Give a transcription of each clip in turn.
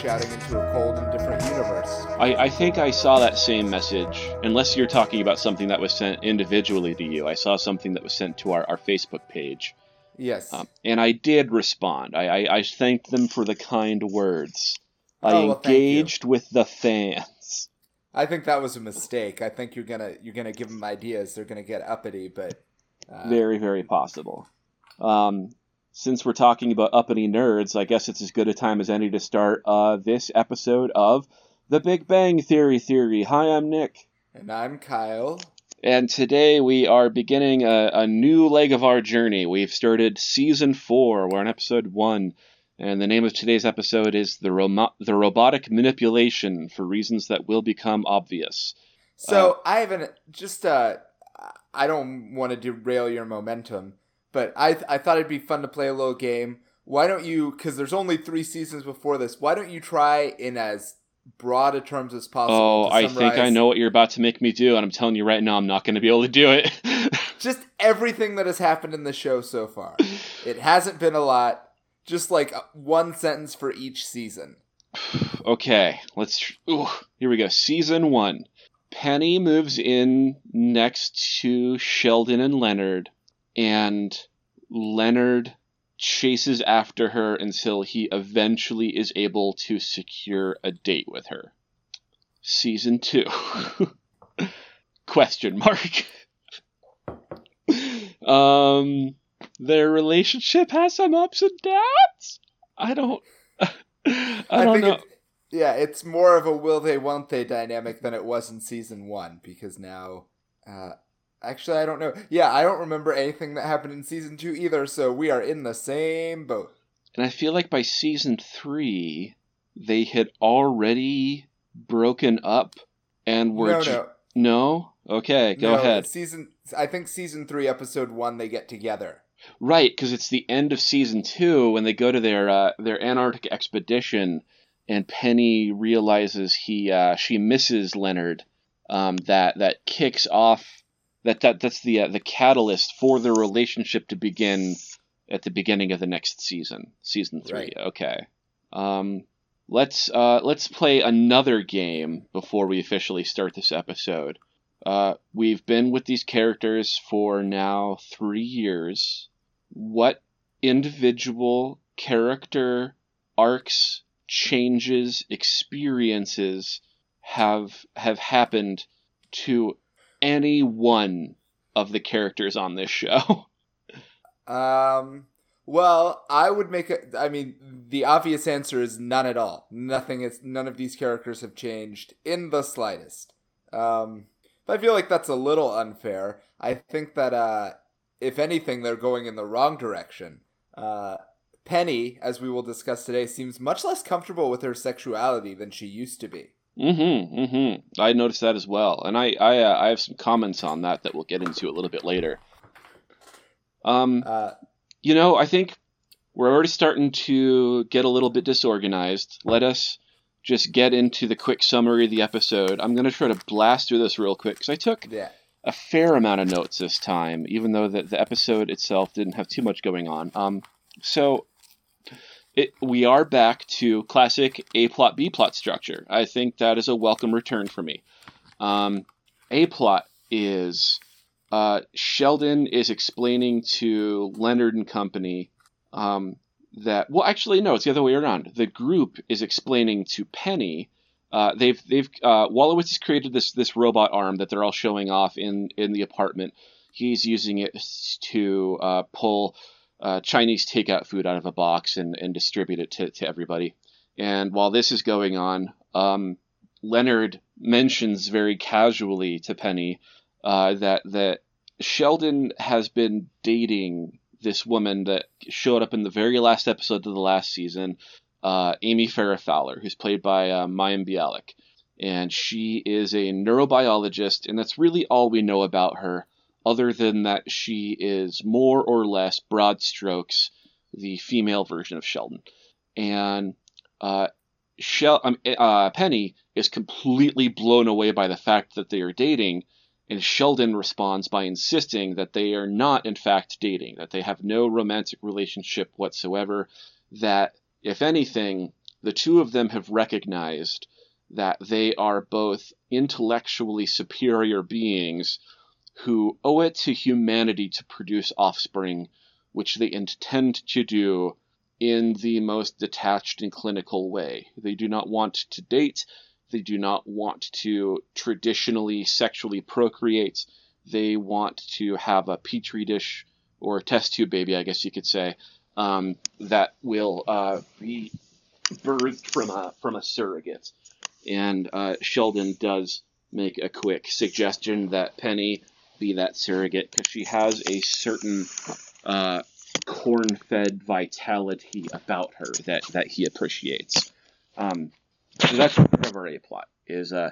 shouting into a cold and different universe. I, I think I saw that same message, unless you're talking about something that was sent individually to you. I saw something that was sent to our, our Facebook page. Yes. Um, and I did respond. I, I, I thanked them for the kind words. I Oh, well, engaged with the fans. I think that was a mistake. I think you're gonna you're gonna give them ideas. They're gonna get uppity, but uh, Very, very possible. Um, since we're talking about uppity nerds, I guess it's as good a time as any to start uh, this episode of The Big Bang Theory Theory. Hi, I'm Nick. and I'm Kyle. And today we are beginning a, a new leg of our journey. We've started season four. We're on episode one. And the name of today's episode is the, the Robotic Manipulation for Reasons That Will Become Obvious. So I haven't just uh I don't want to derail your momentum, but I I thought it'd be fun to play a little game. Why don't you? Because there's only three seasons before this. Why don't you try in as broad a terms as possible? Oh, I think I know what you're about to make me do, and I'm telling you right now, I'm not going to be able to do it. Just everything that has happened in the show so far. It hasn't been a lot. Just like uh, one sentence for each season. okay, let's. Ooh, here we go. Season one. Penny moves in next to Sheldon and Leonard, and Leonard chases after her until he eventually is able to secure a date with her. Season two. Question mark. um, their relationship has some ups and downs. I don't. I don't think know. It, yeah, it's more of a will they won't they dynamic than it was in season one because now, uh, actually, I don't know. Yeah, I don't remember anything that happened in season two either. So we are in the same boat. And I feel like by season three, they had already broken up and were. no, ju- no, No? Okay, go no, ahead. Season, I think season three, episode one, they get together. Right, because it's the end of season two when they go to their uh, their Antarctic expedition, and Penny realizes he uh, she misses Leonard. Um, that that kicks off that that that's the uh, the catalyst for the relationship to begin at the beginning of the next season, season three. Right. Okay. Um, let's uh, let's play another game before we officially start this episode. Uh, we've been with these characters for now three years. What individual character arcs, changes, experiences have have happened to any one of the characters on this show? Um, well, I would make a. I mean, the obvious answer is none at all. Nothing is. None of these characters have changed in the slightest. Um, but I feel like that's a little unfair. I think that, uh, if anything, they're going in the wrong direction. Uh, Penny, as we will discuss today, seems much less comfortable with her sexuality than she used to be. Mm-hmm. Mm-hmm. I noticed that as well, and I I uh, I have some comments on that that we'll get into a little bit later. Um, Uh, you know, I think we're already starting to get a little bit disorganized. Let us just get into the quick summary of the episode. I'm going to try to blast through this real quick because I took yeah. a fair amount of notes this time, even though the, the episode itself didn't have too much going on. Um, so it, we are back to classic A plot B plot structure. I think that is a welcome return for me. Um, a plot is uh, Sheldon is explaining to Leonard and company um, that well, actually no, it's the other way around. The group is explaining to Penny. Uh, they've they've uh, Wolowitz has created this this robot arm that they're all showing off in in the apartment. He's using it to uh, pull uh, Chinese takeout food out of a box and, and distribute it to, to everybody. And while this is going on, um, Leonard mentions very casually to Penny uh, that that Sheldon has been dating this woman that showed up in the very last episode of the last season, uh, Amy Farrah Fowler, who's played by uh, Mayim Bialik. And she is a neurobiologist, and that's really all we know about her, other than that she is more or less broad strokes the female version of Sheldon. And uh, Shel- um, uh, Penny is completely blown away by the fact that they are dating, and Sheldon responds by insisting that they are not, in fact, dating, that they have no romantic relationship whatsoever, that, if anything, the two of them have recognized that they are both intellectually superior beings who owe it to humanity to produce offspring, which they intend to do in the most detached and clinical way. They do not want to date, they do not want to traditionally sexually procreate. They want to have a petri dish or a test tube baby, I guess you could say, um, that will uh, be birthed from a from a surrogate. And uh, Sheldon does make a quick suggestion that Penny be that surrogate because she has a certain uh, corn-fed vitality about her that that he appreciates. Um, so that's part of our A plot is uh,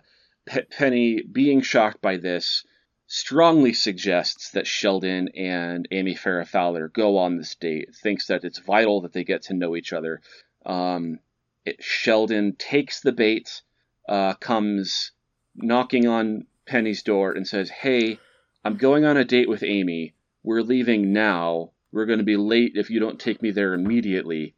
Penny being shocked by this strongly suggests that Sheldon and Amy Farrah Fowler go on this date. Thinks that it's vital that they get to know each other. Um, it, Sheldon takes the bait, uh, comes knocking on Penny's door, and says, "Hey, I'm going on a date with Amy. We're leaving now. We're going to be late if you don't take me there immediately."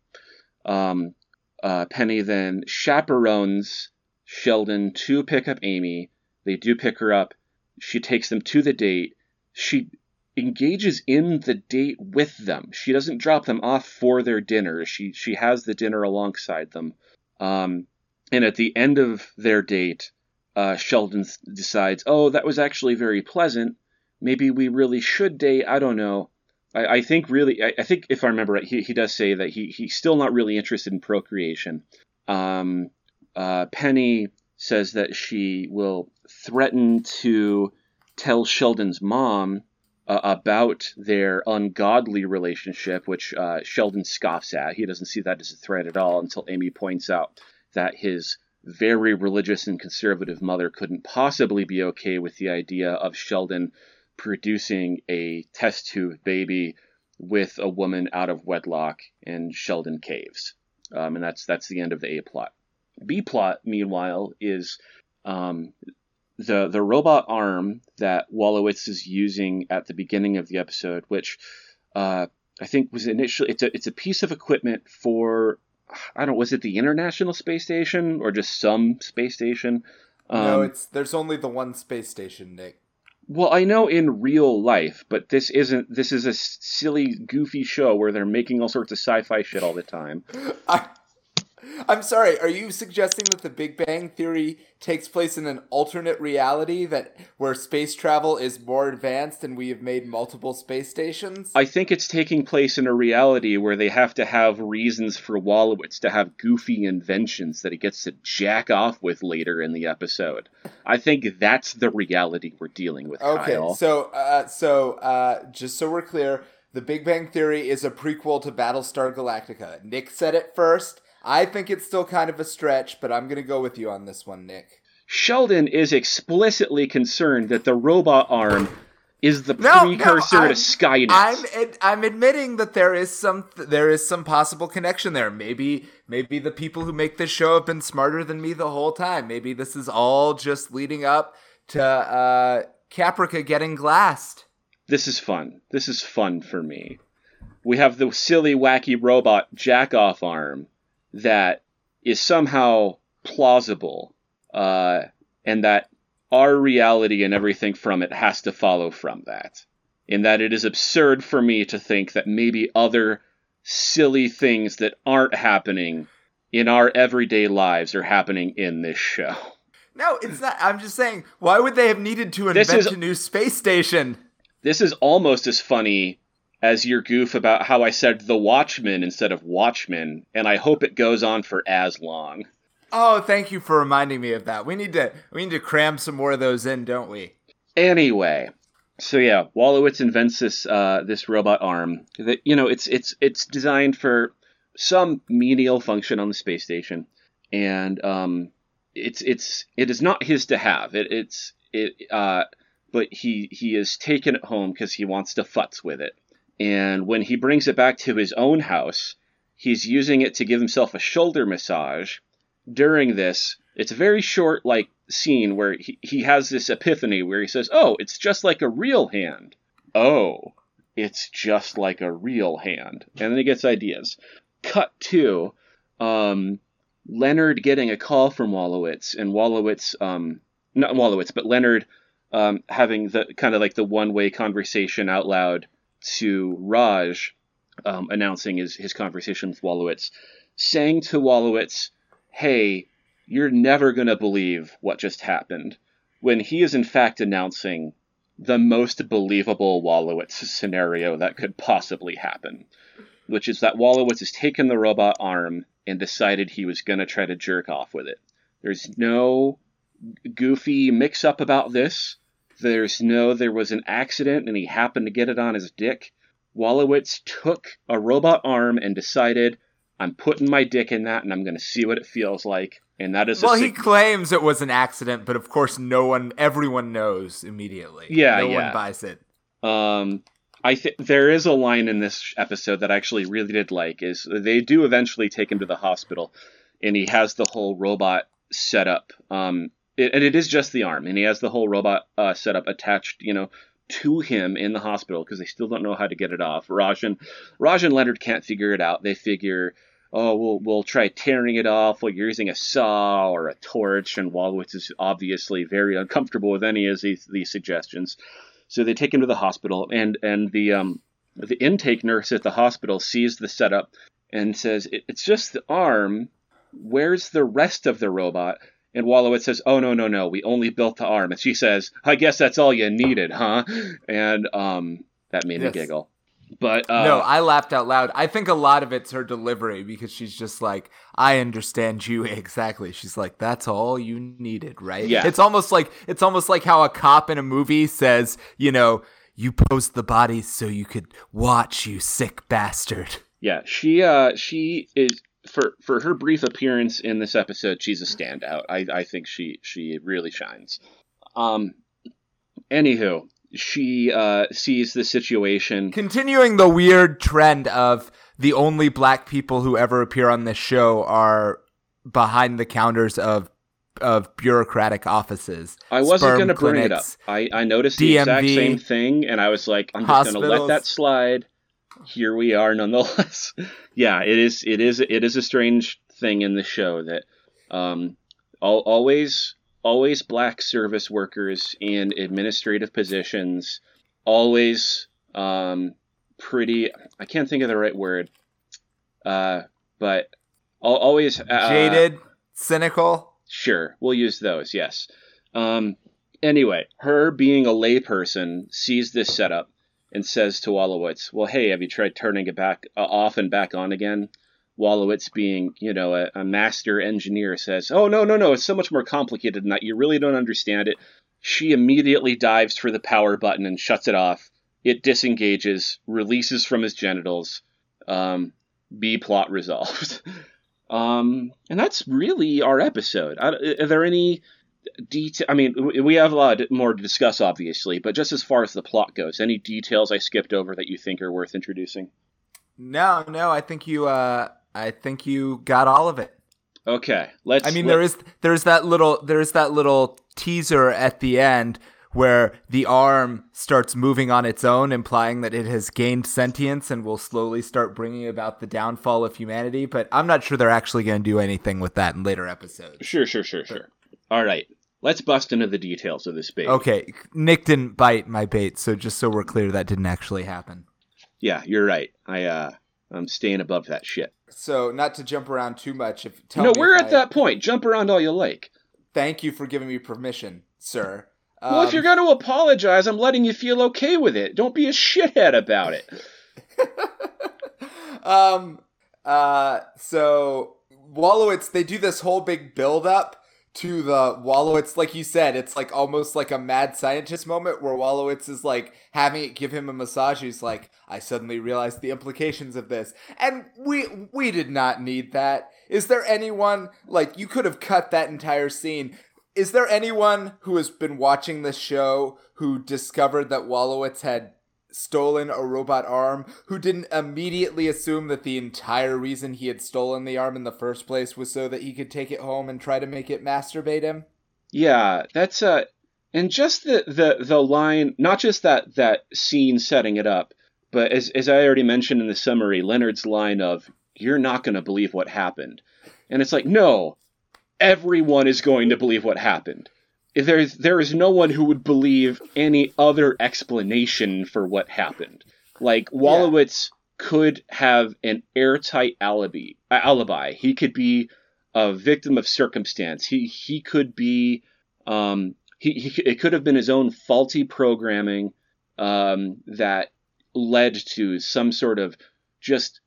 Um, uh, Penny then chaperones Sheldon to pick up Amy. They do pick her up. She takes them to the date. She engages in the date with them. She doesn't drop them off for their dinner. She she has the dinner alongside them. Um, and at the end of their date, uh, Sheldon decides, "Oh, that was actually very pleasant. Maybe we really should date. I don't know." I, I think really, I, I, think if I remember right, he, he does say that he he's still not really interested in procreation. Um, uh, Penny says that she will threaten to tell Sheldon's mom uh, about their ungodly relationship, which uh, Sheldon scoffs at. He doesn't see that as a threat at all until Amy points out that his very religious and conservative mother couldn't possibly be okay with the idea of Sheldon producing a test tube baby with a woman out of wedlock in Sheldon Caves. Um, and that's that's the end of the A plot. B plot, meanwhile, is um, the the robot arm that Wolowitz is using at the beginning of the episode, which uh, I think was initially it's a it's a piece of equipment for I don't know was it the International Space Station or just some space station? Um, no, it's there's only the one space station, Nick. Well, I know in real life, but this isn't. This is a silly, goofy show where they're making all sorts of sci-fi shit all the time. I, I'm sorry. Are you suggesting that the Big Bang Theory takes place in an alternate reality that where space travel is more advanced and we have made multiple space stations? I think it's taking place in a reality where they have to have reasons for Wolowitz to have goofy inventions that he gets to jack off with later in the episode. I think that's the reality we're dealing with. Okay, Kyle. so uh, so uh, just so we're clear, the Big Bang Theory is a prequel to Battlestar Galactica. Nick said it first. I think it's still kind of a stretch, but I'm going to go with you on this one, Nick. Sheldon is explicitly concerned that the robot arm is the no, precursor no, to Skynet. I'm I'm admitting that there is some there is some possible connection there. Maybe maybe the people who make this show have been smarter than me the whole time. Maybe this is all just leading up to uh, Caprica getting glassed. This is fun. This is fun for me. We have the silly, wacky robot jack off arm that is somehow plausible, uh, and that our reality and everything from it has to follow from that. In that it is absurd for me to think that maybe other silly things that aren't happening in our everyday lives are happening in this show. No, it's not. I'm just saying, why would they have needed to invent is, a new space station? This is almost as funny as your goof about how I said The Watchmen instead of Watchmen, and I hope it goes on for as long. Oh, thank you for reminding me of that. We need to we need to cram some more of those in, don't we? Anyway, so yeah, Wolowitz invents this uh, this robot arm that you know it's it's it's designed for some menial function on the space station, and um, it's it's it is not his to have. It it's it uh, but he he is taken it home because he wants to futz with it. And when he brings it back to his own house, he's using it to give himself a shoulder massage. During this, it's a very short, like, scene where he, he has this epiphany where he says, Oh, it's just like a real hand. Oh, it's just like a real hand. And then he gets ideas. Cut to um, Leonard getting a call from Wolowitz, and Wolowitz, um, not Wolowitz, but Leonard um, having the kind of like the one way conversation out loud to Raj, um, announcing his, his conversation with Wolowitz, saying to Wolowitz, Hey, you're never going to believe what just happened, when he is in fact announcing the most believable Wolowitz scenario that could possibly happen, which is that Wolowitz has taken the robot arm and decided he was going to try to jerk off with it. There's no goofy mix up about this. There's no, there was an accident and he happened to get it on his dick. Wolowitz took a robot arm and decided, I'm putting my dick in that and I'm going to see what it feels like. And that is well, sig- he claims it was an accident, but of course, no one, everyone knows immediately. Yeah, no yeah. one buys it. Um, I think there is a line in this episode that I actually really did like. Is they do eventually take him to the hospital, and he has the whole robot set up. Um, it, and it is just the arm, and he has the whole robot uh, set up attached, you know, to him in the hospital because they still don't know how to get it off. Raj and Leonard can't figure it out. They figure. Oh, we'll we'll try tearing it off while you're using a saw or a torch, and Wolowitz is obviously very uncomfortable with any of these, these suggestions. So they take him to the hospital, and and the um the intake nurse at the hospital sees the setup and says, it, "It's just the arm. Where's the rest of the robot?" And Wolowitz says, "Oh no no no, we only built the arm." And she says, "I guess that's all you needed, huh?" And um that made Yes. me giggle. But uh, no, I laughed out loud. I think a lot of it's her delivery because she's just like, I understand you exactly. She's like, that's all you needed, right? Yeah. It's almost like it's almost like how a cop in a movie says, you know, you posed the body so you could watch, you sick bastard. Yeah, she uh she is for for her brief appearance in this episode, she's a standout. I I think she she really shines. Um anywho, she uh sees the situation. Continuing the weird trend of the only black people who ever appear on this show are behind the counters of of bureaucratic offices. I wasn't going to bring it up. I I noticed the exact same thing and I was like I'm just going to let that slide. Here we are nonetheless. yeah, it is it is it is a strange thing in the show that um al- always always black service workers in administrative positions always um pretty i can't think of the right word uh but al- always uh, Jaded, cynical. Sure, we'll use those. Yes. Um, anyway, her being a layperson sees this setup and says to Wolowitz, "Well, hey, have you tried turning it back uh, off and back on again?" Wolowitz, being you know a, a master engineer, says, "Oh no, no, no! It's so much more complicated than that. You really don't understand it." She immediately dives for the power button and shuts it off. It disengages, releases from his genitals. Um, B plot resolved. Um, and that's really our episode. I, are there any detail? I mean, we- have a lot more to discuss, obviously, but just as far as the plot goes, any details I skipped over that you think are worth introducing? No, no, I think you uh I think you got all of it. Okay, let's. I mean let- there is there's that little there's that little teaser at the end where the arm starts moving on its own implying that it has gained sentience and will slowly start bringing about the downfall of humanity, but I'm not sure they're actually going to do anything with that in later episodes. Sure, sure, sure, sure. All right, let's bust into the details of this baby. Okay, Nick didn't bite my bait, so just so we're clear that didn't actually happen. Yeah, you're right. I uh, I'm staying above that shit. So, not to jump around too much, if tell no, me we're if at I- that point. Jump around all you like. Thank you for giving me permission, sir. Well, if Um, you're going to apologize, I'm letting you feel okay with it. Don't be a shithead about it. um uh so Wolowitz they do this whole big build up to the Wolowitz like you said it's like almost like a mad scientist moment where Wolowitz is like having it give him a massage. He's like I suddenly realized the implications of this. And we we did not need that. Is there anyone like you could have cut that entire scene. Is there anyone who has been watching this show who discovered that Wolowitz had stolen a robot arm who didn't immediately assume that the entire reason he had stolen the arm in the first place was so that he could take it home and try to make it masturbate him? Yeah, that's uh and just the the the line, not just that that scene setting it up, but as as I already mentioned in the summary, Leonard's line of "You're not going to believe what happened." And it's like, no, everyone is going to believe what happened. There's there is no one who would believe any other explanation for what happened. Like Wolowitz yeah. could have an airtight alibi. Alibi. He could be a victim of circumstance. He he could be um, he, he it could have been his own faulty programming um, that led to some sort of just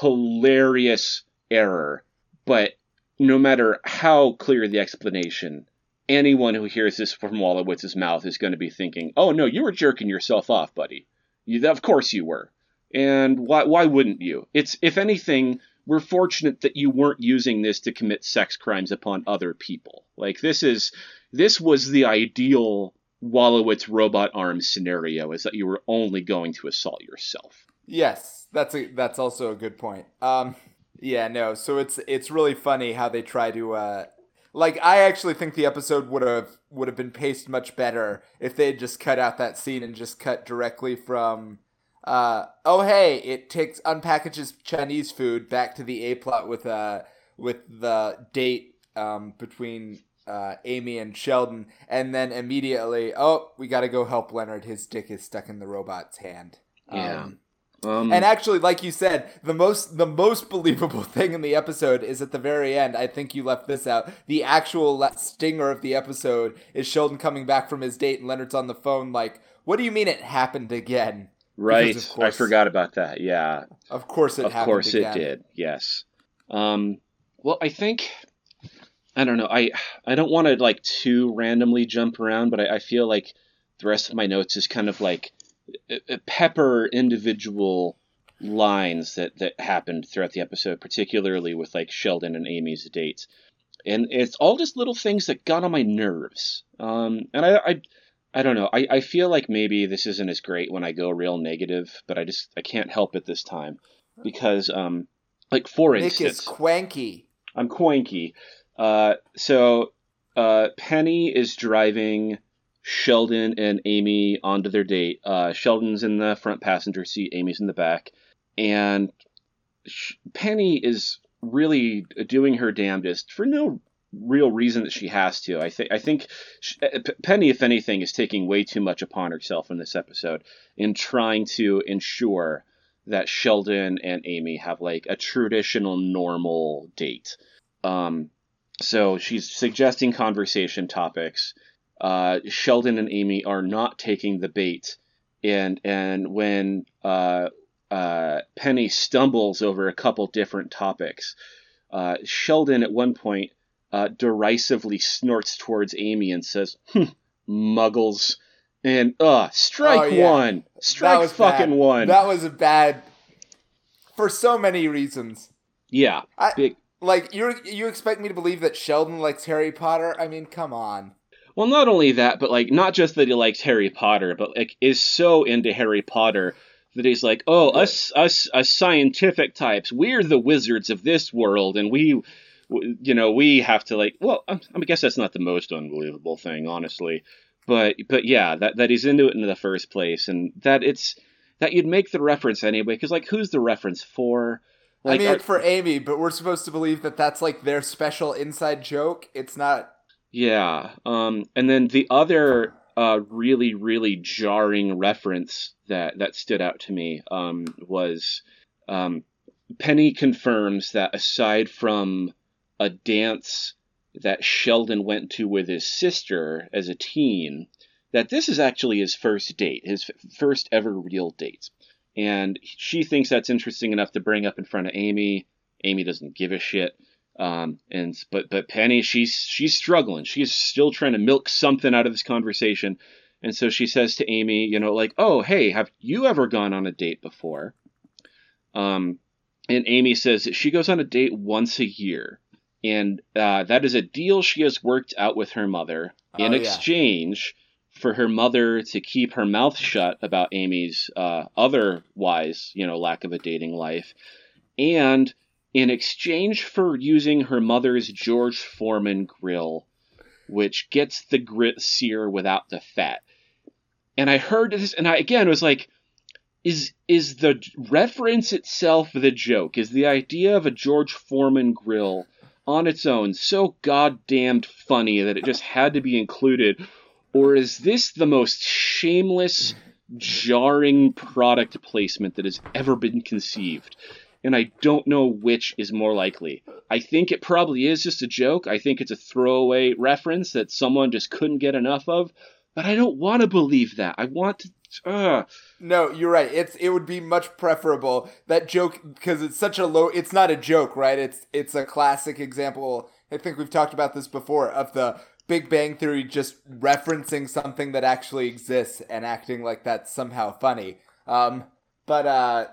hilarious error. But no matter how clear the explanation, anyone who hears this from Wolowitz's mouth is going to be thinking, "Oh no, you were jerking yourself off, buddy. You, of course you were." And why why wouldn't you? It's if anything, we're fortunate that you weren't using this to commit sex crimes upon other people. Like this is this was the ideal Wolowitz robot arm scenario is that you were only going to assault yourself. Yes, that's a that's also a good point. Um yeah, no. So it's it's really funny how they try to uh like I actually think the episode would have would have been paced much better if they had just cut out that scene and just cut directly from uh, oh hey, it takes unpackages Chinese food back to the A plot with uh with the date um between uh, Amy and Sheldon, and then immediately, oh, we got to go help Leonard. His dick is stuck in the robot's hand. Yeah. Um, um, and actually, like you said, the most the most believable thing in the episode is at the very end. I think you left this out. The actual stinger of the episode is Sheldon coming back from his date, and Leonard's on the phone, like, "What do you mean it happened again?" Right. Course, I forgot about that. Yeah. Of course it. Of course again. it did. Yes. Um, well, I think I don't know. I I don't want to like too randomly jump around, but I, I feel like the rest of my notes is kind of like pepper individual lines that that happened throughout the episode, particularly with like Sheldon and Amy's dates, and it's all just little things that got on my nerves. Um, and I, I I don't know. I, I feel like maybe this isn't as great when I go real negative, but I just I can't help it this time because um like for Nick instance, is quanky. I'm quanky. Uh, so uh, Penny is driving Sheldon and Amy onto their date. Uh, Sheldon's in the front passenger seat, Amy's in the back, and Penny is really doing her damnedest for no real reason that she has to. I think I think she, uh, Penny, if anything, is taking way too much upon herself in this episode in trying to ensure that Sheldon and Amy have like a traditional normal date. Um, so she's suggesting conversation topics. Uh, Sheldon and Amy are not taking the bait, and and when uh, uh, Penny stumbles over a couple different topics, uh, Sheldon at one point uh, derisively snorts towards Amy and says, hm, "Muggles." And uh, strike oh, yeah. one, strike fucking bad. one. That was a bad for so many reasons. Yeah, I, big like you you expect me to believe that Sheldon likes Harry Potter? I mean, come on. Well, not only that, but like not just that he likes Harry Potter, but like is so into Harry Potter that he's like, oh, yeah. us us us scientific types, we're the wizards of this world, and we, you know, we have to like. Well, I guess that's not the most unbelievable thing, honestly, but but yeah, that that he's into it in the first place, and that it's that you'd make the reference anyway, because like, who's the reference for? Like, I mean, are, for Amy, but we're supposed to believe that that's like their special inside joke. It's not. Yeah. Um. And then the other uh really really jarring reference that that stood out to me um was um Penny confirms that aside from a dance that Sheldon went to with his sister as a teen, that this is actually his first date, his first ever real date and she thinks that's interesting enough to bring up in front of Amy. Amy doesn't give a shit. Um, and but but Penny, she's she's struggling. She's still trying to milk something out of this conversation. And so she says to Amy, you know, like, "Oh, hey, have you ever gone on a date before?" Um, and Amy says that she goes on a date once a year, and uh, that is a deal she has worked out with her mother in oh, exchange for her mother to keep her mouth shut about Amy's uh, otherwise, you know, lack of a dating life, and in exchange for using her mother's George Foreman grill, which gets the grit sear without the fat. And I heard this, and I again was like, is is the reference itself the joke? Is the idea of a George Foreman grill on its own so goddamned funny that it just had to be included? Or is this the most shameless, jarring product placement that has ever been conceived? And I don't know which is more likely. I think it probably is just a joke. I think it's a throwaway reference that someone just couldn't get enough of. But I don't want to believe that. I want to. Uh. No, you're right. It's it would be much preferable that joke because it's such a low. It's not a joke, right? It's it's a classic example. I think we've talked about this before of the Big Bang Theory just referencing something that actually exists and acting like that's somehow funny. Um, but uh,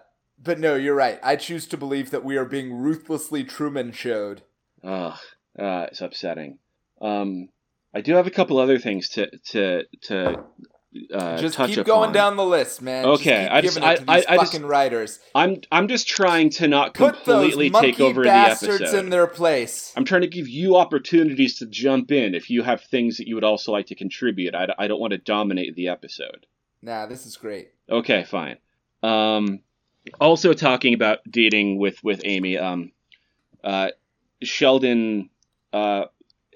but no, you're right. I choose to believe that we are being ruthlessly Truman showed. Ugh, uh, it's upsetting. Um, I do have a couple other things to to to uh, just keep upon. going down the list, man. Okay, I just- giving it to I- these I- I just- fucking writers. I'm I'm just trying to not completely take over the episode. in their place. I'm trying to give you opportunities to jump in if you have things that you would also like to contribute. I, I don't want to dominate the episode. Nah, this is great. Okay, fine. Um, also talking about dating with with Amy. Um, uh, Sheldon uh,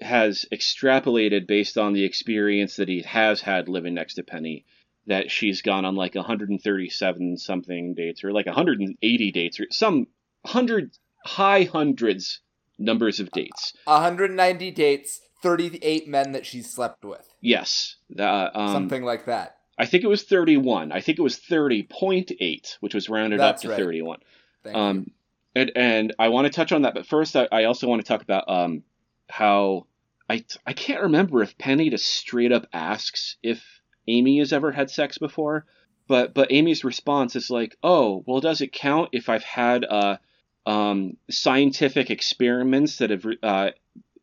has extrapolated based on the experience that he has had living next to Penny that she's gone on like 137 something dates or like 180 dates or some hundred high hundreds numbers of dates. 190 dates, 38 men that she's slept with. Yes, uh, um, Something like that. I think it was 31. I think it was 30.8, which was rounded That's up to right. 31. Thank Um, you. and and I want to touch on that, but first I, I also want to talk about um how I I can't remember if Penny just straight up asks if Amy has ever had sex before, but but Amy's response is like, oh well, does it count if I've had uh um scientific experiments that have uh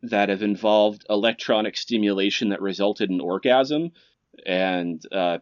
that have involved electronic stimulation that resulted in orgasm, and uh.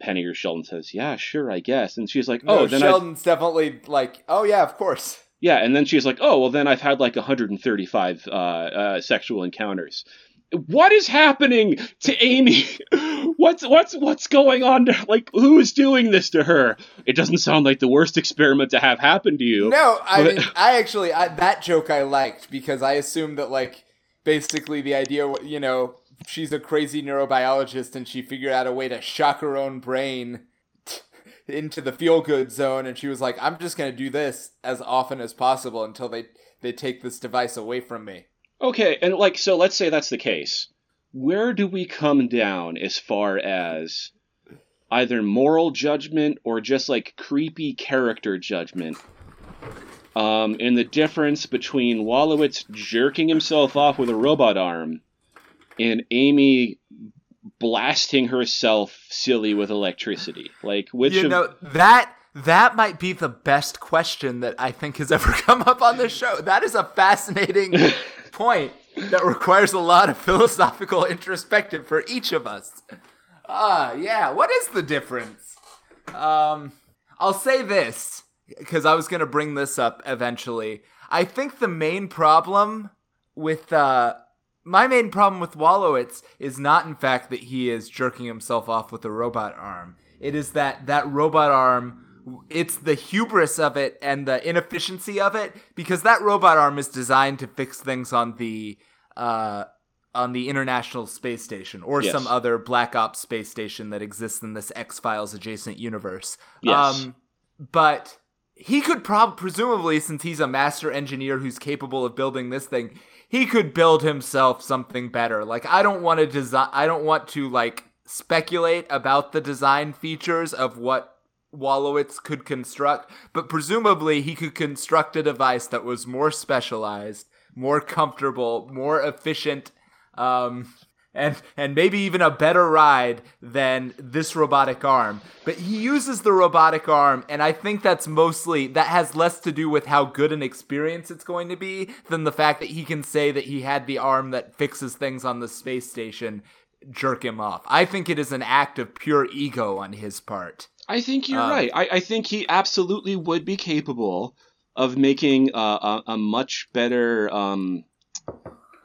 Penny or Sheldon says, "Yeah, sure, I guess," and she's like, "Oh, no, then I Sheldon's definitely like, oh yeah, of course. yeah, and then she's like, "Oh, well, then I've had like 135 uh, uh, sexual encounters." What is happening to Amy? what's what's what's going on? To, like, who is doing this to her? It doesn't sound like the worst experiment to have happen to you. No, I But- mean, I actually I, that joke I liked because I assumed that like basically the idea, you know, she's a crazy neurobiologist and she figured out a way to shock her own brain into the feel good zone, and she was like, I'm just gonna do this as often as possible until they they take this device away from me. Okay, and like, so let's say that's the case. Where do we come down as far as either moral judgment or just like creepy character judgment? Um, in the difference between Wolowitz jerking himself off with a robot arm and Amy blasting herself silly with electricity. Like, which you of know that that might be the best question that I think has ever come up on this show. That is a fascinating point that requires a lot of philosophical introspection for each of us. Ah, yeah. What is the difference? Um, I'll say this because I was going to bring this up eventually. I think the main problem with uh, my main problem with Wolowitz is not, in fact, that he is jerking himself off with a robot arm. It is that that robot arm. It's the hubris of it and the inefficiency of it because that robot arm is designed to fix things on the uh, on the International Space Station or Yes. some other Black Ops space station that exists in this X Files adjacent universe. Yes. Um, but he could prob presumably, since he's a master engineer who's capable of building this thing, he could build himself something better. Like I don't want to design. I don't want to like speculate about the design features of what Wolowitz could construct, but presumably he could construct a device that was more specialized, more comfortable, more efficient, um, and and maybe even a better ride than this robotic arm. But he uses the robotic arm, and I think that's mostly that has less to do with how good an experience it's going to be than the fact that he can say that he had the arm that fixes things on the space station jerk him off. I think it is an act of pure ego on his part. I think you're Um, right. I, I think he absolutely would be capable of making uh, a, a much better. Um,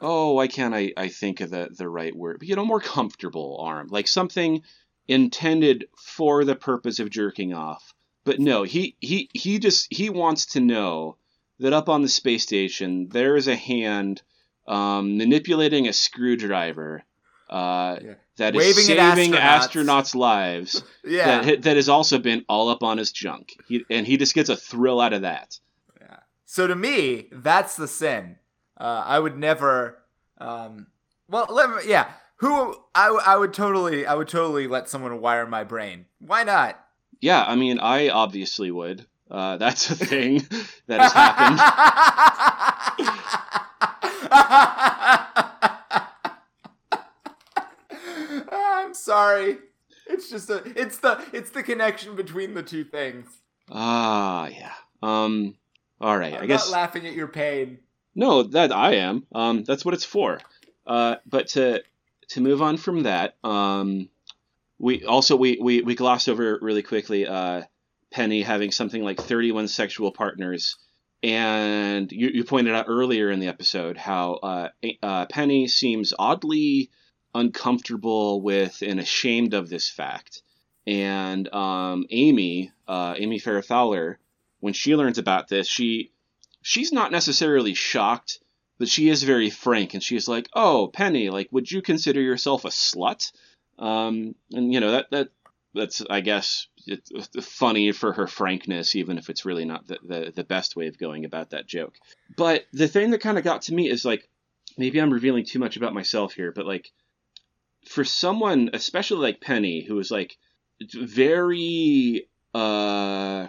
oh, why can't I, I think of the, the right word? But, You know, more comfortable arm. Like something intended for the purpose of jerking off. But no, he, he, he just he wants to know that up on the space station there is a hand um, manipulating a screwdriver uh, Yeah. that is Waving saving astronauts. astronauts' lives. Yeah. That that has also been all up on his junk, he, and he just gets a thrill out of that. Yeah. So to me, that's the sin. Uh, I would never. Um, well, let me, yeah. Who I, I would totally I would totally let someone wire my brain. Why not? Yeah, I mean, I obviously would. Uh, that's a thing that has happened. I'm sorry. It's just a it's the it's the connection between the two things. Ah, yeah. Um. All right. I'm I guess not laughing at your pain. No. That I am. Um. That's what it's for. Uh. But to to move on from that. Um. We also we we we glossed over really quickly. Uh. Penny having something like 31 sexual partners. And you, you pointed out earlier in the episode how uh, uh, Penny seems oddly uncomfortable with and ashamed of this fact. And um, Amy, uh, Amy Farrah Fowler, when she learns about this, she she's not necessarily shocked, but she is very frank, and she's like, "Oh, Penny, like, would you consider yourself a slut?" Um, and you know that that that's I guess funny for her frankness, even if it's really not the, the the best way of going about that joke. But the thing that kind of got to me is like, maybe I'm revealing too much about myself here, but like, for someone, especially like Penny, who is like very uh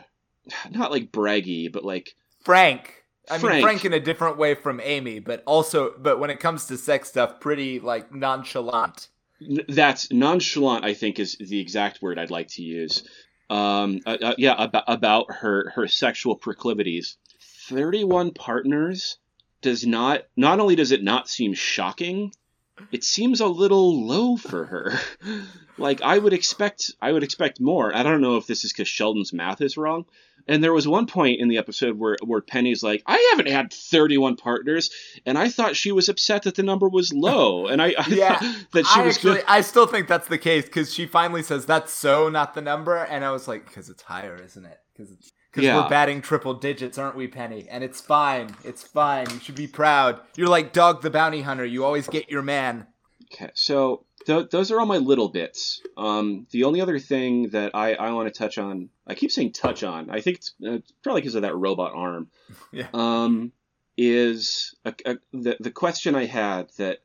not like braggy but like Frank. I mean Frank. Frank in a different way from Amy, but also but when it comes to sex stuff, pretty like nonchalant. that's nonchalant i think is the exact word i'd like to use um uh, uh, yeah about, about her her sexual proclivities 31 partners does not not only does it not seem shocking it seems a little low for her. Like i would expect i would expect more. I don't know if this is because sheldon's math is wrong. And there was one point in the episode where where penny's like i haven't had 31 partners and i thought she was upset that the number was low. And i, I Yeah, that she I was actually good. I still think that's the case because she finally says that's so not the number, and I was like, because it's higher, isn't it? Because because Yeah. we're batting triple digits, aren't we, Penny? And it's fine. It's fine. You should be proud. You're like Dog the Bounty Hunter. You always get your man. Okay, so th- those are all my little bits. Um, the only other thing that I, I want to touch on, I keep saying touch on. I think it's, uh, probably because of that robot arm. Yeah. Um, is a, a, the the question I had that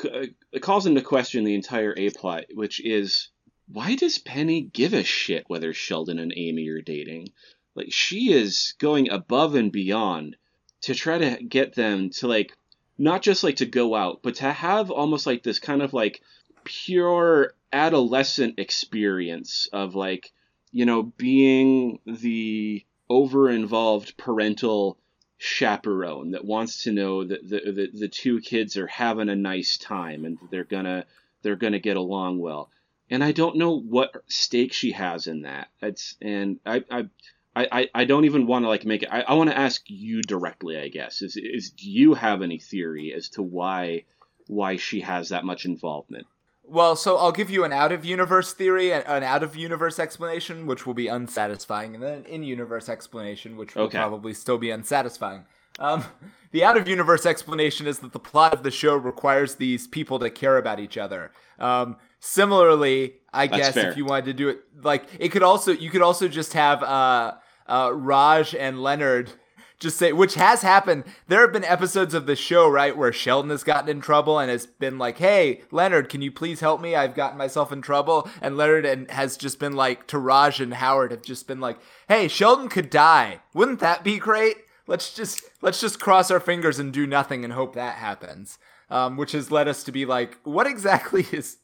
c- calls into question the entire a plot, which is why does Penny give a shit whether Sheldon and Amy are dating? Like she is going above and beyond to try to get them to like not just like to go out, but to have almost like this kind of like pure adolescent experience of like, you know, being the over involved parental chaperone that wants to know that the, the the two kids are having a nice time and they're gonna they're gonna get along well. And I don't know what stake she has in that. It's and I I I, I, I don't even want to like make it. I, I want to ask you directly. I guess is is do you have any theory as to why why she has that much involvement? Well, so I'll give you an out of universe theory, and an out of universe explanation, which will be unsatisfying, and then an in universe explanation, which will Okay. probably still be unsatisfying. Um, the out of universe explanation is that the plot of the show requires these people to care about each other. Um, similarly, I That's guess fair. if you wanted to do it, like it could also you could also just have uh, uh, Raj and Leonard just say, which has happened. There have been episodes of the show, right, where Sheldon has gotten in trouble and has been like, "Hey, Leonard, can you please help me? I've gotten myself in trouble." And Leonard and has just been like, to Raj and Howard have just been like, "Hey, Sheldon could die. Wouldn't that be great? Let's just let's just cross our fingers and do nothing and hope that happens." Um, which has led us to be like, what exactly is?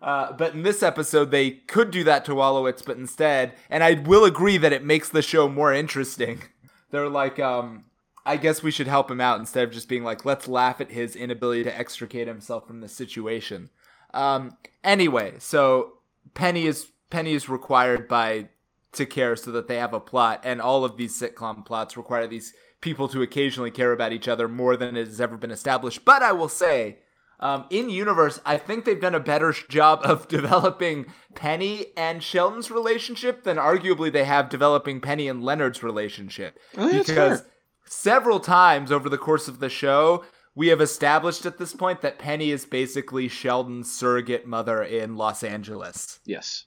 Uh, but in this episode, they could do that to Wolowitz, but instead, and I will agree that it makes the show more interesting. They're like, um, I guess we should help him out instead of just being like, let's laugh at his inability to extricate himself from the situation. Um, anyway, so Penny is Penny is required by to care so that they have a plot, and all of these sitcom plots require these people to occasionally care about each other more than it has ever been established. But I will say, um, in universe, I think they've done a better job of developing Penny and Sheldon's relationship than arguably they have developing Penny and Leonard's relationship. Oh, because fair. several times over the course of the show, we have established at this point that Penny is basically Sheldon's surrogate mother in Los Angeles. Yes.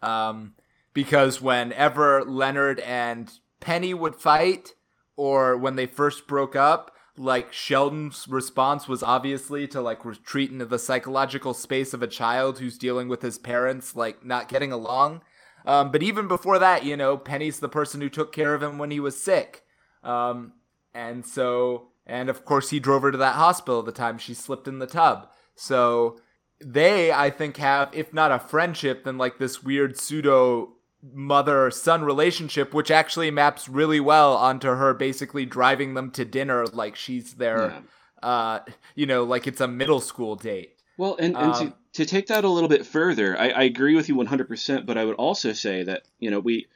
Um, because whenever Leonard and Penny would fight, or when they first broke up, like Sheldon's response was obviously to like retreat into the psychological space of a child who's dealing with his parents like not getting along. Um, but even before that, you know, Penny's the person who took care of him when he was sick. Um, and so, and of course, he drove her to that hospital the time she slipped in the tub. So they, I think, have, if not a friendship, then like this weird pseudo mother son relationship, which actually maps really well onto her basically driving them to dinner like she's their, yeah. uh, you know, like it's a middle school date. Well, and, and um, to, to take that a little bit further, I, I agree with you 100%, but I would also say that, you know, we,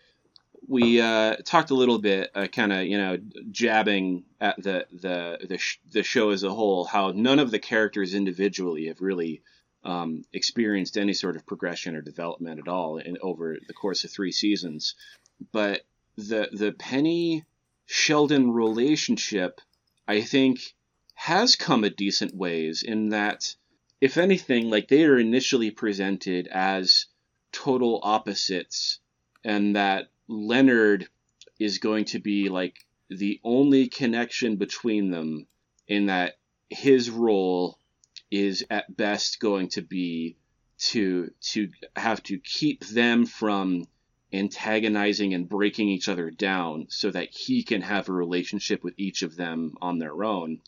we uh, talked a little bit, uh, kind of you know, jabbing at the the the, sh- the show as a whole. How none of the characters individually have really um, experienced any sort of progression or development at all in, over the course of three seasons. But the the Penny Sheldon relationship, I think, has come a decent ways in that, if anything, like they are initially presented as total opposites, and that Leonard is going to be like the only connection between them in that his role is at best going to be to to have to keep them from antagonizing and breaking each other down so that he can have a relationship with each of them on their own.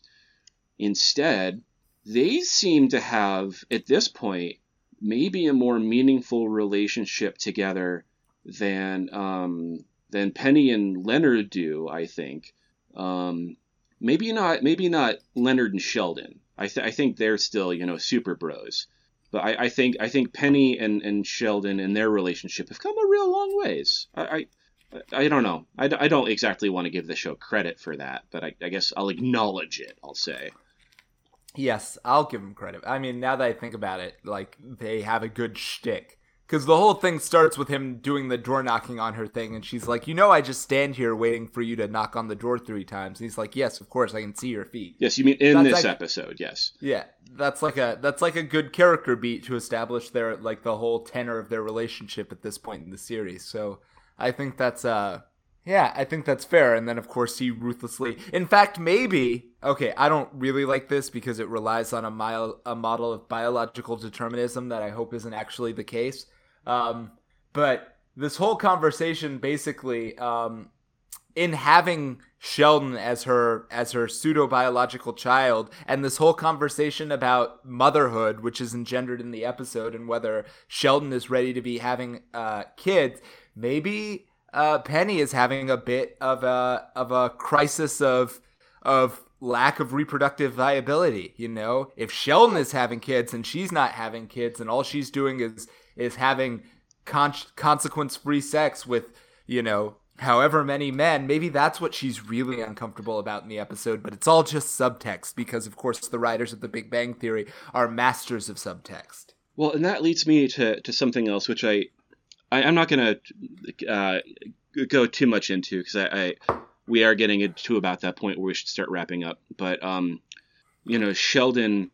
Instead, they seem to have at this point maybe a more meaningful relationship together than um, than Penny and Leonard do. I think um, maybe not maybe not Leonard and Sheldon I, th- I think they're still you know super bros, but I, I think I think Penny and, and Sheldon and their relationship have come a real long ways. I I, I don't know. I, I don't exactly want to give the show credit for that, but I, I guess I'll acknowledge it. I'll say. Yes, I'll give them credit. I mean, now that I think about it, like they have a good shtick because the whole thing starts with him doing the door knocking on her thing, and she's like, "You know, I just stand here waiting for you to knock on the door three times." And he's like, "Yes, of course, I can see your feet." Yes, you mean in that's this like, episode? Yes. Yeah, that's like a that's like a good character beat to establish their like the whole tenor of their relationship at this point in the series. So I think that's uh yeah, I think that's fair. And then, of course, he ruthlessly. In fact, maybe. Okay, I don't really like this because it relies on a, mile, a model of biological determinism that I hope isn't actually the case. Um, but this whole conversation basically, um, in having Sheldon as her as her pseudo biological child, and this whole conversation about motherhood, which is engendered in the episode, and whether Sheldon is ready to be having uh, kids, maybe uh, Penny is having a bit of a of a crisis of of lack of reproductive viability. You know, if Sheldon is having kids and she's not having kids, and all she's doing is is having con- consequence free sex with you know however many men maybe that's what she's really uncomfortable about in the episode but it's all just subtext because of course the writers of the big bang theory are masters of subtext well and that leads me to, to something else which i, I am not going to uh, go too much into because I, I, we are getting to about that point where we should start wrapping up. But um, you know, Sheldon,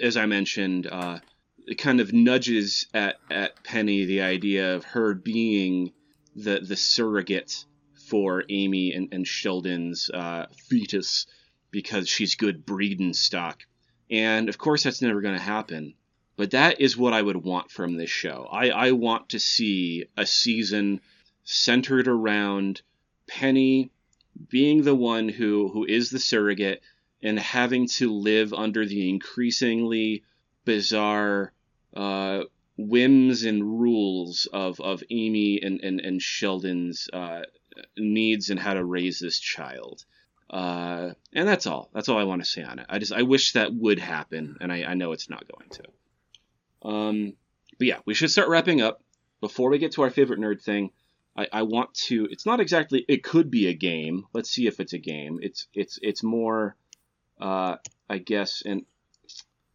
as I mentioned, uh, it kind of nudges at at Penny the idea of her being the the surrogate for Amy and, and Sheldon's uh, fetus because she's good breeding stock. And of course, that's never going to happen. But that is what I would want from this show. I, I want to see a season centered around Penny being the one who, who is the surrogate and having to live under the increasingly bizarre uh, whims and rules of, of Amy and, and, and Sheldon's uh, needs and how to raise this child. Uh, and that's all. That's all I want to say on it. I just I wish that would happen, and I, I know it's not going to. Um, but yeah, we should start wrapping up. Before we get to our favorite nerd thing, I, I want to. It's not exactly. It could be a game. Let's see if it's a game. It's it's it's more, uh, I guess, an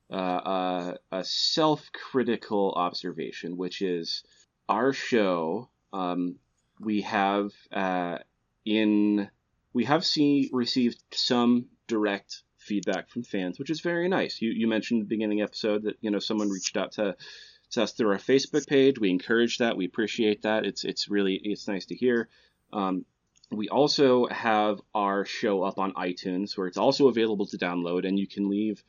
uh, uh, a self-critical observation, which is our show. Um, we have uh, in we have seen received some direct feedback from fans, which is very nice. You you mentioned in the beginning episode that you know someone reached out to, to us through our Facebook page. We encourage that. We appreciate that. It's it's really it's nice to hear. Um, we also have our show up on iTunes, where it's also available to download, and you can leave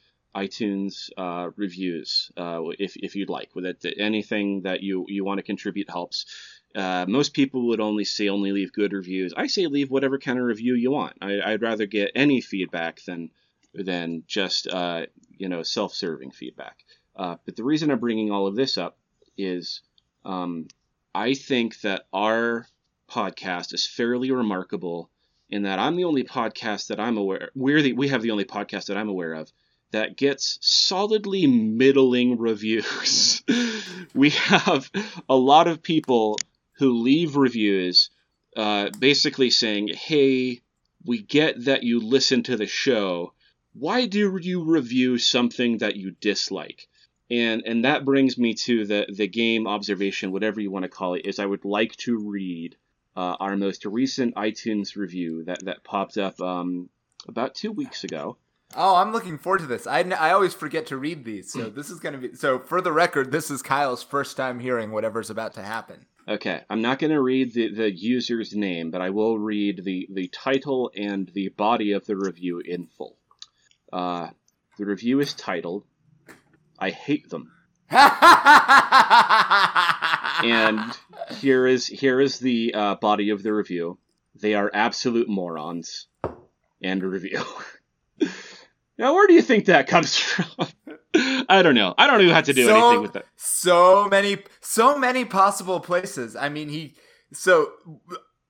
iTunes uh, reviews uh, if, if you'd like. With it, anything that you, you want to contribute helps. Uh, most people would only say only leave good reviews. I say leave whatever kind of review you want. I, would rather get any feedback than than just uh, you know self-serving feedback. Uh, but the reason I'm bringing all of this up is um, I think that our podcast is fairly remarkable in that I'm the only podcast that I'm aware we're the we have the only podcast that I'm aware of that gets solidly middling reviews. we have a lot of people who leave reviews uh, basically saying, "Hey, we get that you listen to the show. Why do you review something that you dislike?" And and that brings me to the the game observation, whatever you want to call it, is I would like to read uh, our most recent iTunes review that that popped up um, about two weeks ago. Oh, I'm looking forward to this. I, I always forget to read these, so this is going to be. So, for the record, this is Kyle's first time hearing whatever's about to happen. Okay, I'm not going to read the, the user's name, but I will read the, the title and the body of the review in full. Uh, the review is titled, I Hate Them. and here is here is the uh, body of the review. They are absolute morons. And review. now, where do you think that comes from? I don't know. I don't know how to do so, anything with it. So many, so many possible places. I mean, he. So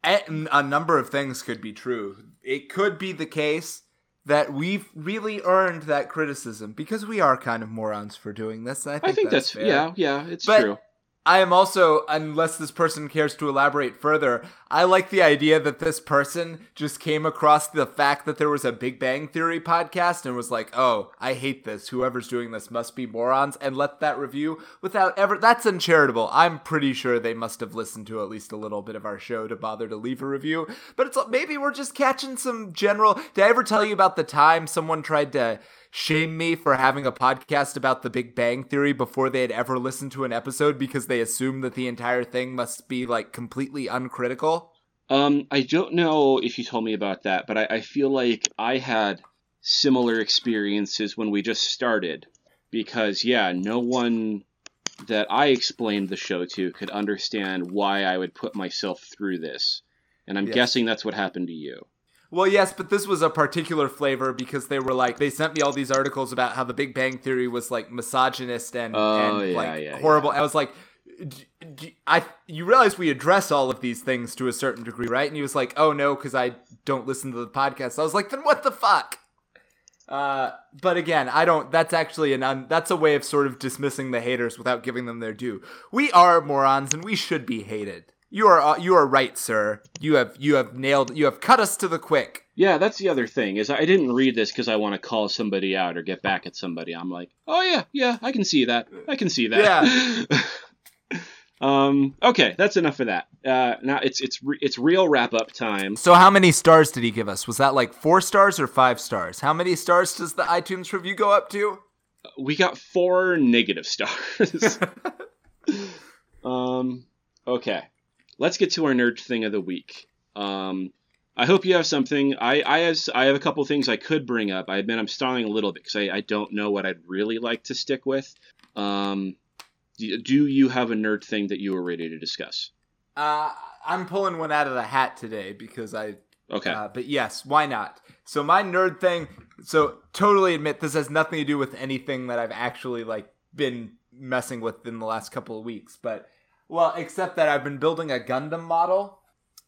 a number of things could be true. It could be the case that we've really earned that criticism because we are kind of morons for doing this. I think, I think that's, that's yeah, yeah, it's but true. I am also, unless this person cares to elaborate further, I like the idea that this person just came across the fact that there was a Big Bang Theory podcast and was like, oh, I hate this. Whoever's doing this must be morons, and let that review without ever. That's uncharitable. I'm pretty sure they must have listened to at least a little bit of our show to bother to leave a review. But it's maybe we're just catching some general. Did I ever tell you about the time someone tried to shame me for having a podcast about the Big Bang Theory before they had ever listened to an episode because they assumed that the entire thing must be like completely uncritical? Um, I don't know if you told me about that, but I, I feel like I had similar experiences when we just started because yeah, no one that I explained the show to could understand why I would put myself through this. And I'm yes. guessing that's what happened to you. Well, yes, but this was a particular flavor because they were like they sent me all these articles about how the Big Bang Theory was like misogynist and, oh, and yeah, like yeah, horrible. Yeah. I was like, I you realize we address all of these things to a certain degree, right? And he was like, "Oh no, because I don't listen to the podcast." I was like, "Then what the fuck?" Uh, but again, I don't. That's actually an un, that's a way of sort of dismissing the haters without giving them their due. We are morons, and we should be hated. You are uh, you are right, sir. You have you have nailed you have cut us to the quick. Yeah, that's the other thing is I didn't read this because I want to call somebody out or get back at somebody. I'm like, oh yeah, yeah, I can see that. I can see that. Yeah. um. Okay, that's enough for that. Uh. Now it's it's re- it's real wrap up time. So how many stars did he give us? Was that like four stars or five stars? How many stars does the iTunes review go up to? We got four negative stars. um. Okay let's get to our nerd thing of the week. Um, I hope you have something. I I, has, I have a couple things I could bring up. I admit I'm stalling a little bit because I, I don't know what I'd really like to stick with. Um, do, do you have a nerd thing that you are ready to discuss? Uh, I'm pulling one out of the hat today because I. Okay. Uh, but yes, why not? So my nerd thing. So totally admit this has nothing to do with anything that I've actually like been messing with in the last couple of weeks, but well, except that I've been building a Gundam model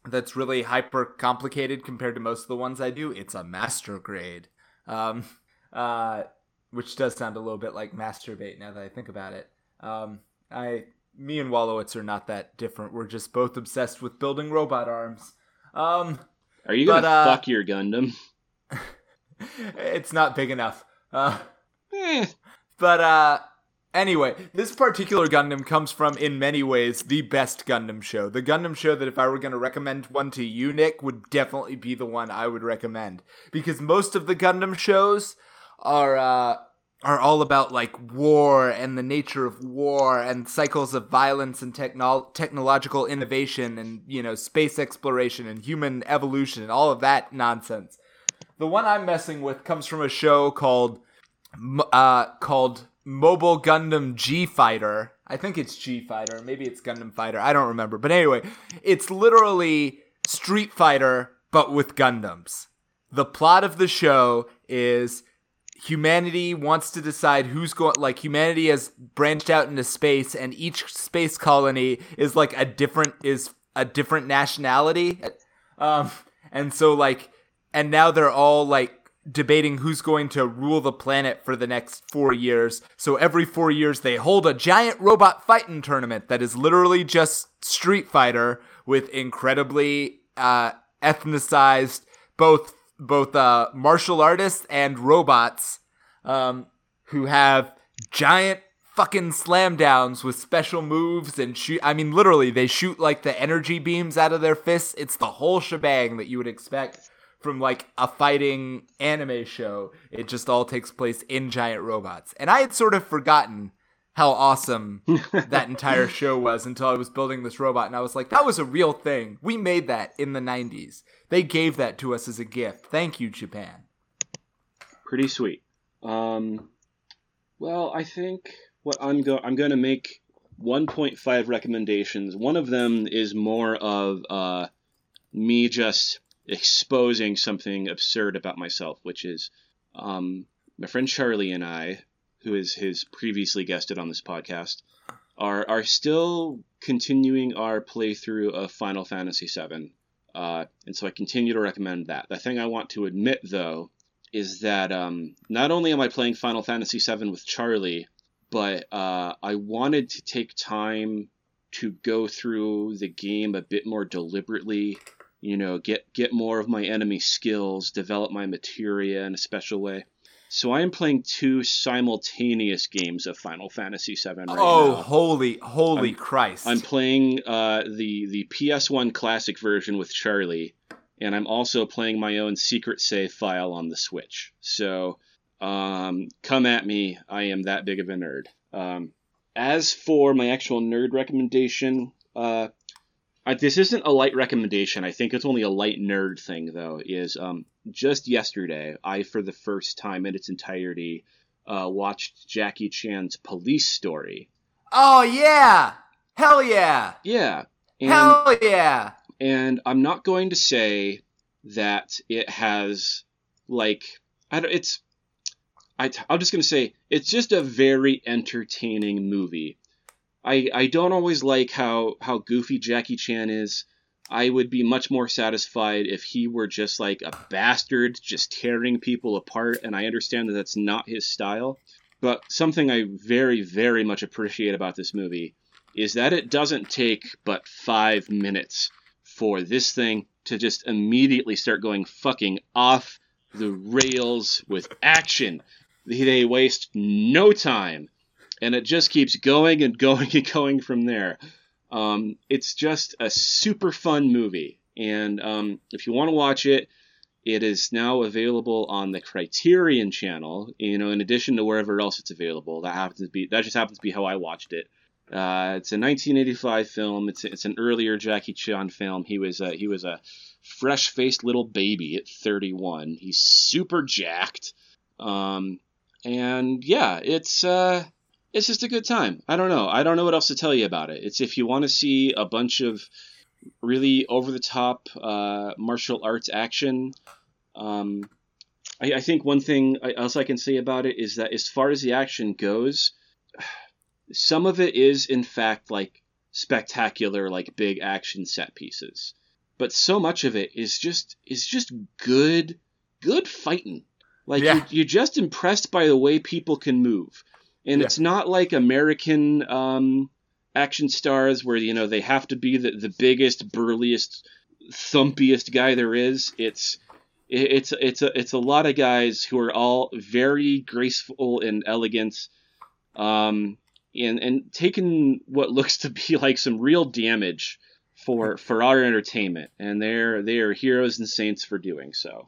that's really hyper complicated compared to most of the ones I do. It's a master grade, um, uh, which does sound a little bit like masturbate now that I think about it. Um, I, me and Wolowitz are not that different. We're just both obsessed with building robot arms. Um, are you gonna uh, fuck your Gundam? it's not big enough. Uh, eh. But uh, Anyway, this particular Gundam comes from, in many ways, the best Gundam show. The Gundam show that if I were going to recommend one to you, Nick, would definitely be the one I would recommend. Because most of the Gundam shows are, uh, are all about like war and the nature of war and cycles of violence and techno- technological innovation and, you know, space exploration and human evolution and all of that nonsense. The one I'm messing with comes from a show called, uh, called Mobile Gundam G Fighter. I think it's G Fighter. Maybe it's Gundam Fighter. I don't remember. But anyway, it's literally Street Fighter, but with Gundams. The plot of the show is humanity wants to decide who's going like humanity has branched out into space and each space colony is like a different is a different nationality um and so like and now they're all like debating who's going to rule the planet for the next four years. So every four years, they hold a giant robot fighting tournament that is literally just Street Fighter with incredibly uh, ethnicized both both uh, martial artists and robots um, who have giant fucking slam downs with special moves and shoot. I mean, literally, they shoot like the energy beams out of their fists. It's the whole shebang that you would expect from like a fighting anime show. It just all takes place in giant robots. And I had sort of forgotten how awesome that entire show was until I was building this robot and I was like, that was a real thing. We made that in the 90s. They gave that to us as a gift. Thank you, Japan. Pretty sweet. Um, well, I think what I'm go I'm going to make 1.5 recommendations. One of them is more of uh, me just exposing something absurd about myself, which is um, my friend Charlie and I, who is his previously guested on this podcast, are are still continuing our playthrough of Final Fantasy VII, uh, and so I continue to recommend that. The thing I want to admit, though, is that um, not only am I playing Final Fantasy VII with Charlie, but uh, I wanted to take time to go through the game a bit more deliberately you know, get get more of my enemy skills, develop my materia in a special way. So I am playing two simultaneous games of Final Fantasy VII right oh, now. holy, holy I'm, Christ! I'm playing uh, the the PS1 Classic version with Charlie, and I'm also playing my own secret save file on the Switch. So um, come at me, I am that big of a nerd. Um, as for my actual nerd recommendation, uh, I, this isn't a light recommendation. I think it's only a light nerd thing, though. Is um, just yesterday, I for the first time in its entirety uh, watched Jackie Chan's Police Story. Oh yeah, hell yeah, yeah, and, hell yeah. And I'm not going to say that it has like I don't. It's I, I'm just going to say it's just a very entertaining movie. I I don't always like how how goofy Jackie Chan is. I would be much more satisfied if he were just like a bastard, just tearing people apart. And I understand that that's not his style. But something I very, very much appreciate about this movie is that it doesn't take but five minutes for this thing to just immediately start going fucking off the rails with action. They waste no time and it just keeps going and going and going from there. Um, it's just a super fun movie, and um, if you want to watch it, it is now available on the Criterion channel. You know, in addition to wherever else it's available. That happens to be that just happens to be how I watched it. Uh, it's a 1985 film. It's it's an earlier Jackie Chan film. He was a, he was a fresh-faced little baby at 31. He's super jacked. Um, and yeah, it's uh, it's just a good time. I don't know. I don't know what else to tell you about it. It's if you want to see a bunch of really over the top uh, martial arts action. Um, I, I, think one thing else I can say about it is that as far as the action goes, some of it is in fact like spectacular, like big action set pieces, but so much of it is just is just good, good fighting. Like yeah. you're, you're just impressed by the way people can move and yeah. it's not like American um, action stars where you know they have to be the, the biggest, burliest, thumpiest guy there is. It's it's it's a it's a lot of guys who are all very graceful and elegant, um, and and taken what looks to be like some real damage for for our entertainment, and they're they are heroes and saints for doing so.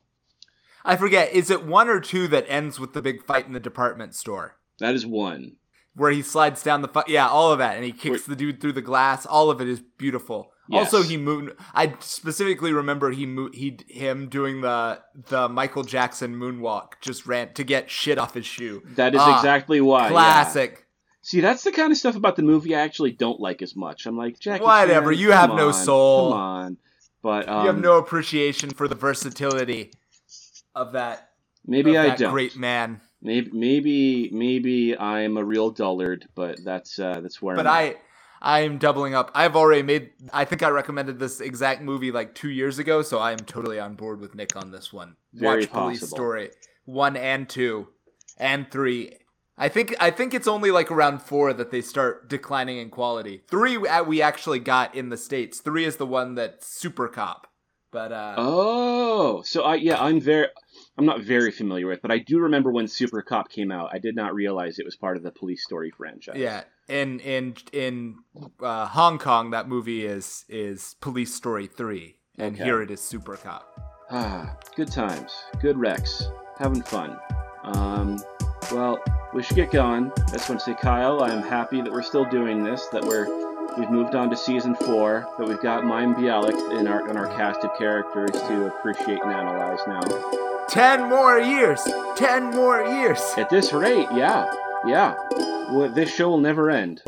I forget. Is it one or two that ends with the big fight in the department store? That is one. Where he slides down the fu- yeah, all of that, and he kicks Where- the dude through the glass. All of it is beautiful. Yes. Also, he moon. I specifically remember he mo- he him doing the the Michael Jackson moonwalk. Just ran to get shit off his shoe. That is Ah, exactly why. yeah. Classic. See, that's the kind of stuff about the movie I actually don't like as much. I'm like, Jackie, Whatever, Chan, you have come no soul. Come on, but um, you have no appreciation for the versatility of that. maybe of I that don't. Great man. Maybe maybe maybe I'm a real dullard, but that's uh, that's where. But I'm. I, I am doubling up. I've already made. I think I recommended this exact movie like two years ago, so I am totally on board with Nick on this one. Very Watch Police possible. Story one and two, and three. I think I think it's only like around four that they start declining in quality. Three we- we actually got in the states. Three is the one that's Super Cop, but uh, Oh, so I yeah, I'm very I'm not very familiar with, but I do remember when Super Cop came out. I did not realize it was part of the Police Story franchise. yeah, in in in uh, Hong Kong, that movie is is Police Story three, and Okay. here it is Super Cop. Ah, good times, good Rex, having fun. Um, well, we should get going. I just want to say, Kyle, I am happy that we're still doing this. That we're we've moved on to season four. but we've got Mayim Bialik in our in our cast of characters to appreciate and analyze now. Ten more years. Ten more years. At this rate, yeah, yeah, well, this show will never end.